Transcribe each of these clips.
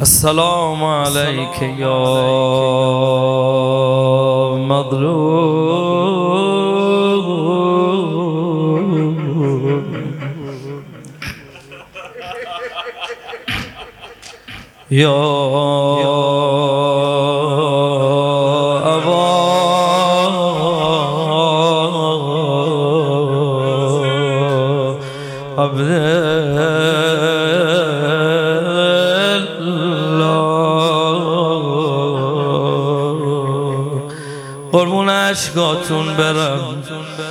السلام عليك يا مظلوم. يا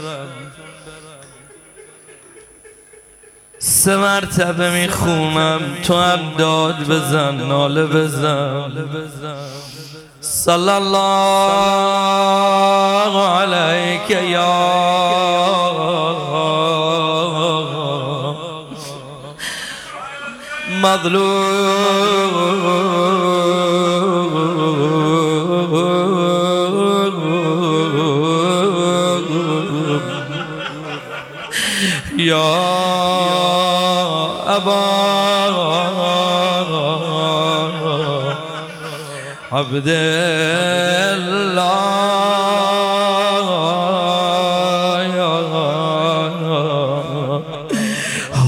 برم. سه مرتبه می‌خونم تو هم داد بزن ناله بزن. صلی الله علیک یا مظلوم. یا ابا. عبد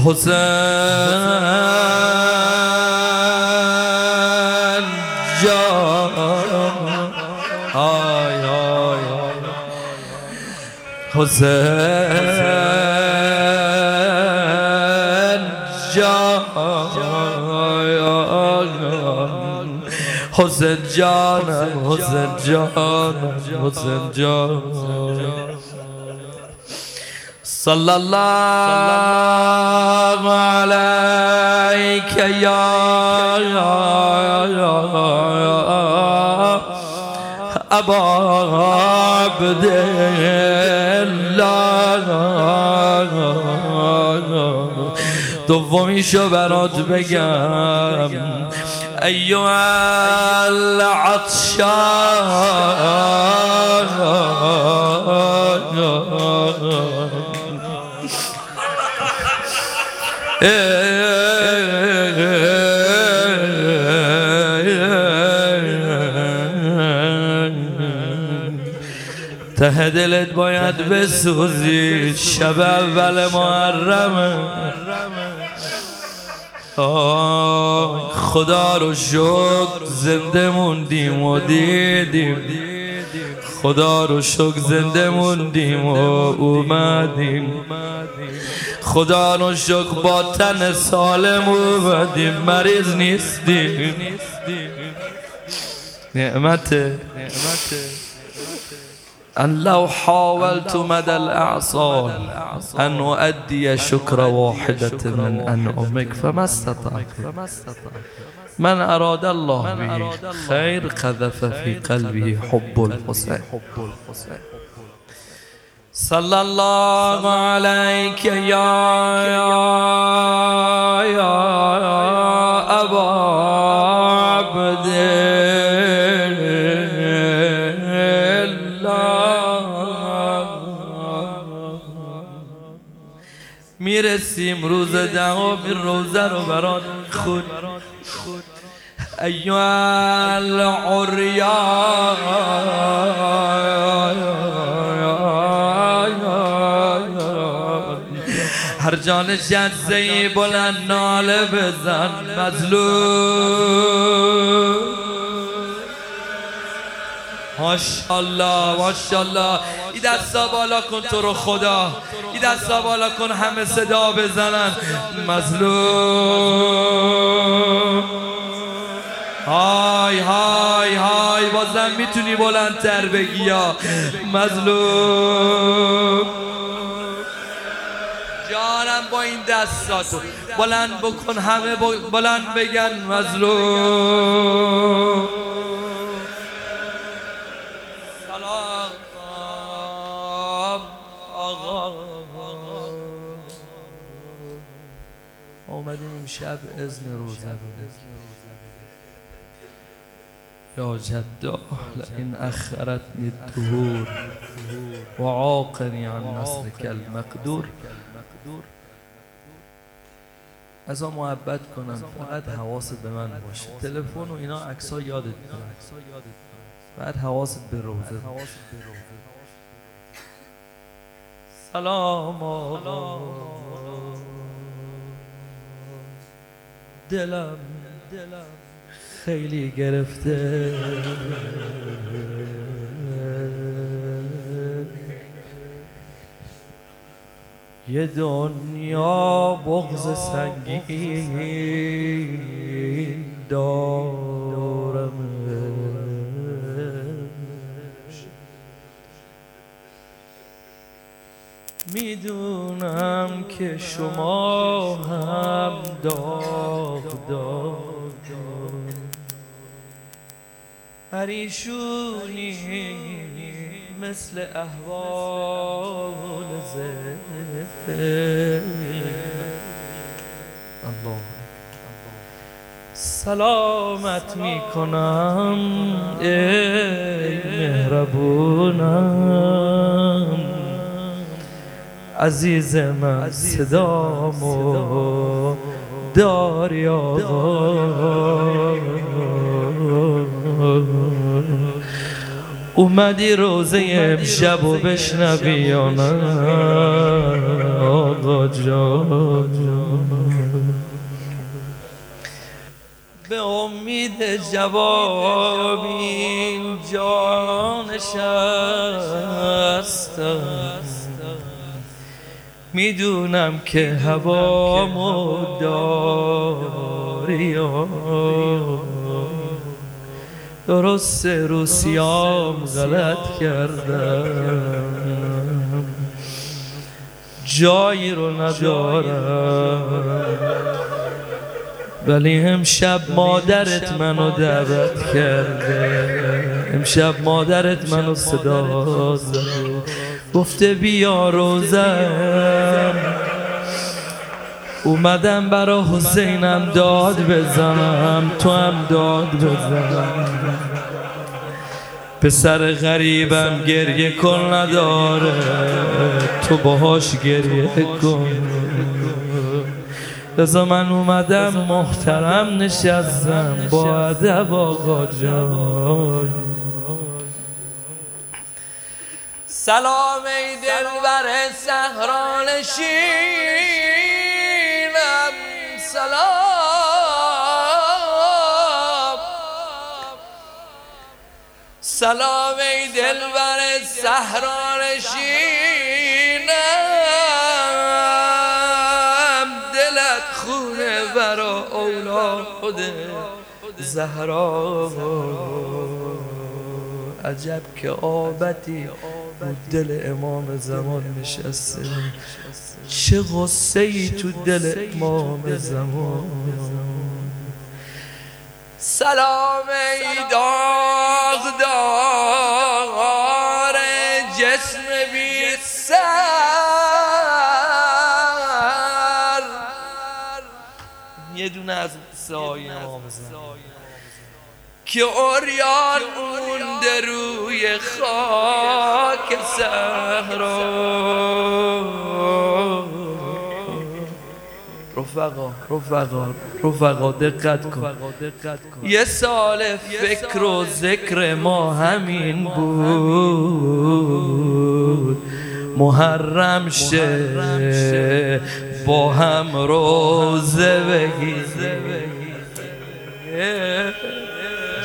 حسین. جان آی آی. حسین. حسین جان حسین جان حسین جان صلی الله علیک یا ابا عبدالله دومیشو برات بگم. ایوه ته دلت باید بسوزی شب اول محرمه خدا رو شکر زنده موندیم و دیدیم. خدا رو شکر زنده موندیم و اومدیم. خدا رو شکر با تن سالم اومدیم. مریض نیستیم. نعمته أن لو حاولت مدى الأعصار أن أؤدي شكر واحدة من أنعمك فما استطعت. من أراد الله به خير قذف في قلبه حب الحسين. صلى الله عليك يا يا, يا می‌رسیم روز دهمین روزه رو برات خود. العریا هر جان جزه بلند ناله بزن مظلوم. ماشالله ماشالله ای دستا بالا کن تو رو خدا. ای دستا بالا کن همه صدا بزنن. مظلوم. های های های. بازم می‌تونی بلندتر بگی یا. مظلوم. جانم با این دستاتو بلند بکن همه بلند بگن. مظلوم. آمدیم شب ازن روزه. یا جدا لئن اخرتنی الدهور وعاقني عن نصرك المقدور. از محبت کنم فقط حواست به من باشه. تلفن و اینا عکس ها یادت کنم بعد حواست به روزه سلام آقا. دلم خیلی گرفته. یه دنیا بغز سنگین دارم. می‌دونم که شما هم داغ دار پریشونی مثل احوال الله. سلامت می‌کنم ای مهربونم. عزیز من صدامو داری آقا. اومدی روزه امشب و بشنوی یا نه؟ آقا جان. به امید جواب اینجا نشستم می‌دونم که هوا داری درست روسیام غلط کردم. جایی رو ندارم. ولی امشب مادرت منو دعوت کرده. امشب مادرت منو صدا زده. گفته بیا روزم اومدم برا حسینم داد بزنم تو هم داد بزنم. پسر غریبم گریه کن نداره تو باهاش گریه کن. لذا من اومدم محترم نشستم با ادب آقا جان. سلام ای دلبر سهرانشینم سلام. سلام ای دلبر سهرانشینم دلت خونه برا اولاد زهرا. عجب که آبتی دل امام زمان نشسته. چه غصه ای تو دل امام زمان. سلام ای داغ داغار جسم بی سر. یه دونه از سای امام زمان. که اوریان مونده روی خاک صحرا. رفقا رفقا رفقا دقت کن. یه سال فکر و ذکر ما همین بود. محرم شه با هم روزه بگیریم.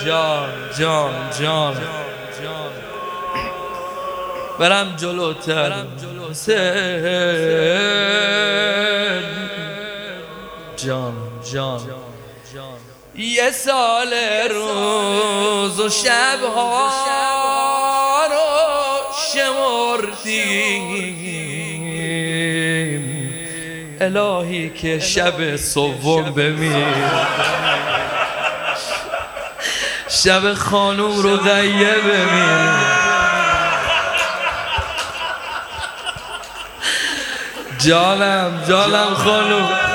جان جان جان. برم جلوتر. جان جان. یه سال روز و شبها رو شمردیم. الهی که شب سوم بمیر. شب خانوم رو غیه بمیر. جانم جانم خانوم.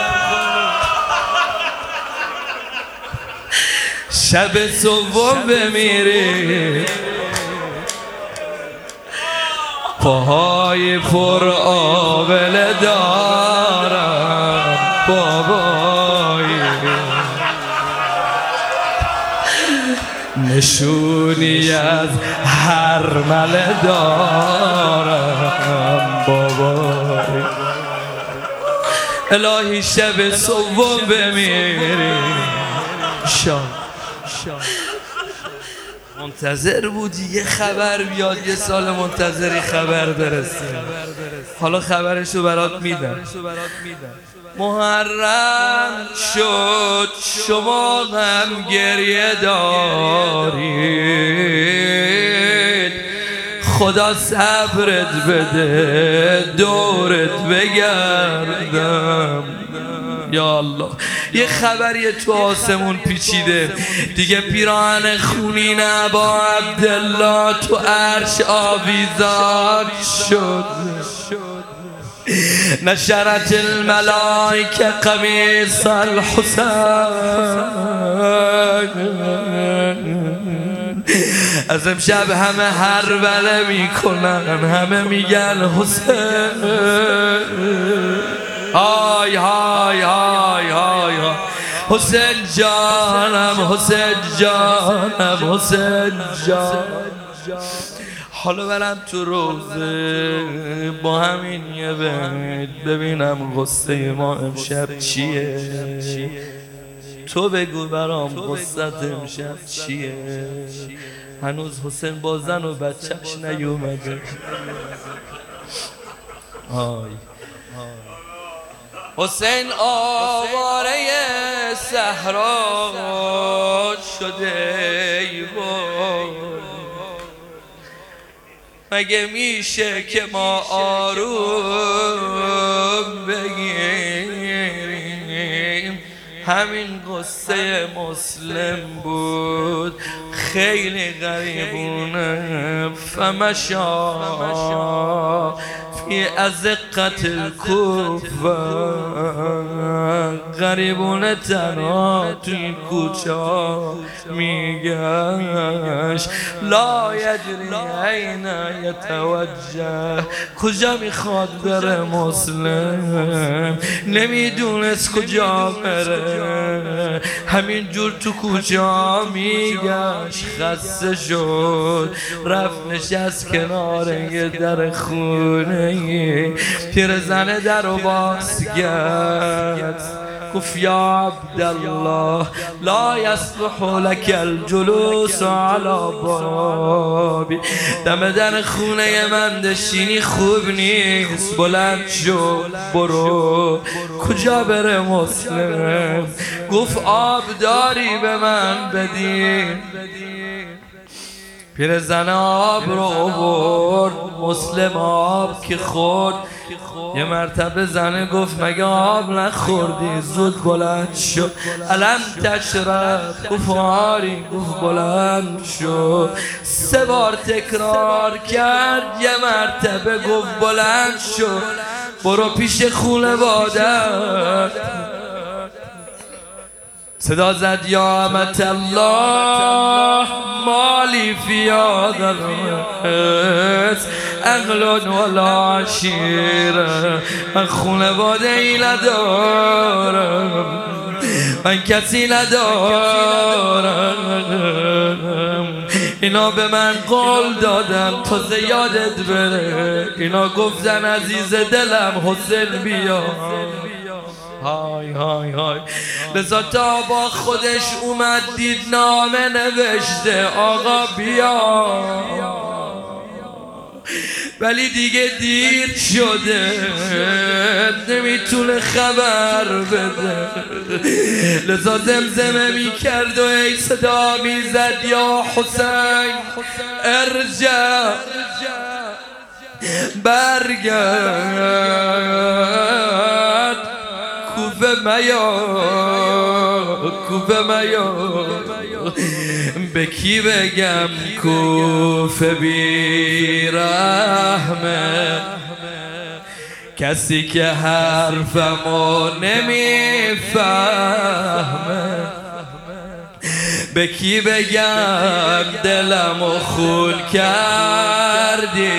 شب سوم بمیری پاهای پر آبل دارم بابایی نشونی از هر مل دارم بابایی الهی شب سوم بمیری شاد شام منتظر بودی یه خبر بیاد یه سال منتظری خبر برسه. حالا خبرشو برات میدم. محرم شد شما هم گریه دارید. خدا صبرت بده دورت بگردم. یا الله. یه خبری تو آسمون پیچیده. دیگه پیراهن خونی نه با عبدالله تو عرش آویزان شد. نشرت الملائکه قمیص الحسین. از امشب همه هر بله می‌کنن همه میگن حسین. های های های های حسین جانم حسین جانم حسین جانم حالا برم تو روزه با همین یه بیت ببینم غصه ما امشب چیه تو بگو برام غصت امشب چیه هنوز حسین با زن و بچهش نیومده آی حسین آواره صحرا شده مگه میشه که ما آروم بگیریم؟ همین قصه مسلم بود خیلی غریبونه. فمشا. فی ازقت الکوفه غریبونه تنها تو این کوچه میگشت. لا یجری عین یتوجه کجا می‌خواد بره مسلم؟ نمی‌دونست کجا بره. همین جور تو کوچه میگشت خسته شد رفت نشست کنار یه در خونه. پیر زن در و باز گفت یا عبدالله لا یصلح لك الجلوس على بابی دم در خونه من دشینی خوب نیست. بلند شو برو. کجا بره مسلم؟ گفت آب داری به من بدین. پیر زن آب رو برد مسلم آب که خورد. یه مرتبه زنه گفت مگه آب نخوردی؟ زود بلند شد. علم تشرب گفت آری گفت بلند شد. سه بار تکرار کرد یه مرتبه گفت بلند شد. برو پیش خونه بادر صدا زد یا امت الله مالی فی هذا اهل ولا عشیر من خونواده ای ندارم. من کسی ندارم. اینا به من قول دادن تا زیادت بره. اینا گفتن عزیز دلم حسین بیا. های های های. لذا تا با خودش اومد دید نامه نوشته آقا بیا. ولی دیگه دیر شده نمی‌تونه خبر بده. لذا زمزمه می‌کرد و ای صدا می‌زد یا حسین ارجع. برگرد. کوفه میا کوفه میا. به کی بگم کوفه بی رحمه؟ کسی که حرفمو نمی‌فهمه. به کی بگم دلمو خون کردی؟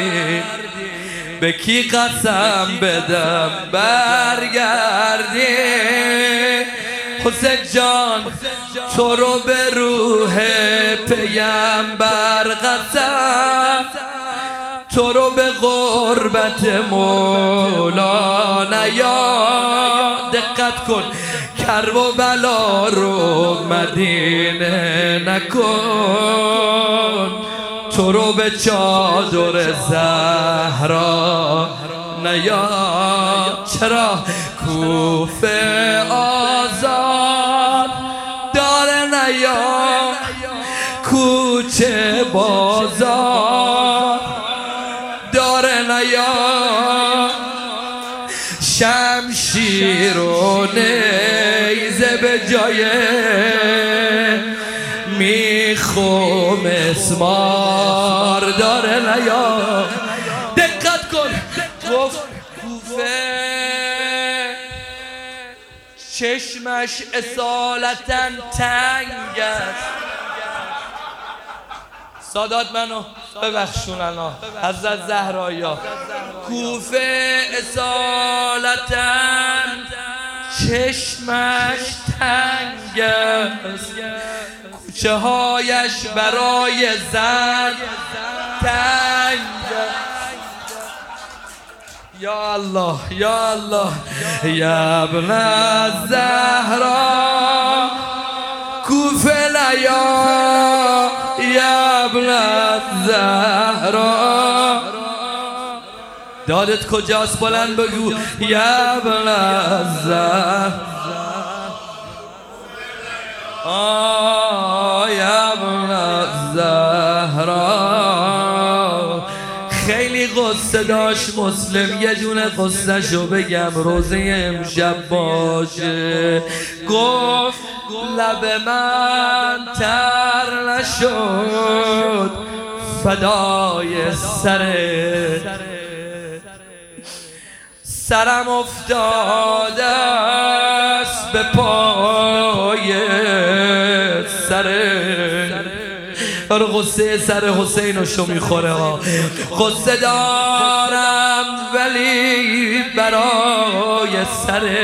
به کی قسم بدم؟ برگردی. حسین جان تو رو به روح پیمبر قسم. تو رو به غربت مولا نیا دقت کن کرب و بلا رو مدینه نکن. تو رو به چادر زهرا نیا چرا؟ کوفه آزاد داره نیا کوچه بازار داره نیا شمشیر و نیزه به جای میخوم اسمار داره نیا دقت کن. گفت کوفه. چشمش اصالتا تنگ است. سادات منو ببخشون انا. حضرت زهرایا کوفه اصالتا چشمش تنگ است. کوچه هایش برای زن. تنگ. یا الله یا الله. یا ابن الزهرا. کوفه لیا یا ابن الزهرا. دادت کجاست؟ بلند بگو. یا ابن الزهرا. یا ابن الزهرا خیلی قصه داشت مسلم. یه دونه قصه شو بگم. روزه امشب باشه. گفت لب من تر نشد. فدای سره سرم افتاده است به پای سره. رو قصه سر حسین رو شو می‌خوره قصه دارم ولی برای سرت.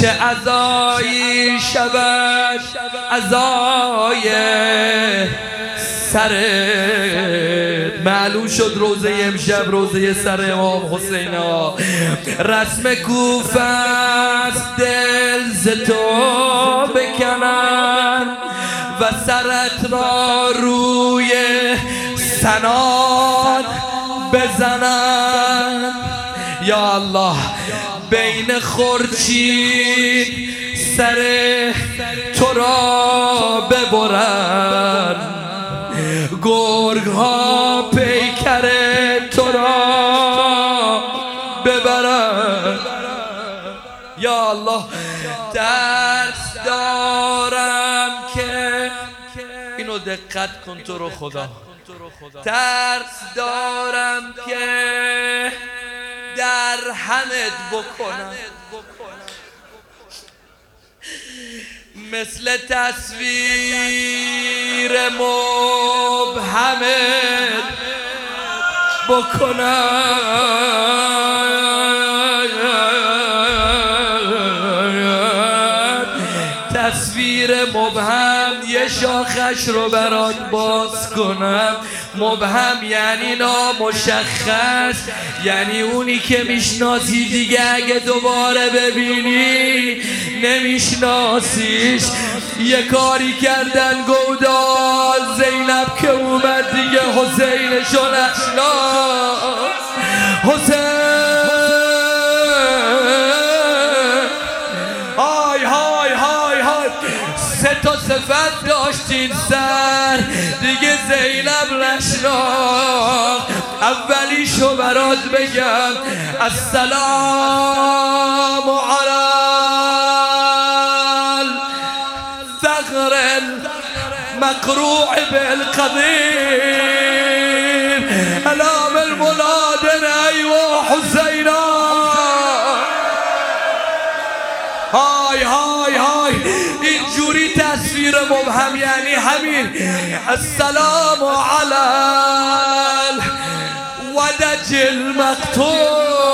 چه عذایی شود عذای سرت. معلوم شد روزه امشب روزه سر امام حسین ها رسم کوفه است دل ز تو بکنن و سرت را روی سنان بزنن. یا الله بین خورچید سر تو را ببرن. گرگ ها دقت کن تو رو خدا. ترس دارم که در همت بکنم. مثل تصویر مبهمت بکنم. تصویر مبهم شاخش رو برات باز کنم. مبهم یعنی نامشخص. یعنی اونی که می‌شناسی دیگه اگه دوباره ببینی نمیشناسیش. یه کاری کردن گودال. زینب که اومد دیگه حسینشو نشناس بشم السلام على الثغر المقروع بالقضيب ألام المنادن أيوة حسينا هاي هاي هاي. اینجوری تصویر مبهم يعني همین السلام على ودج المقتول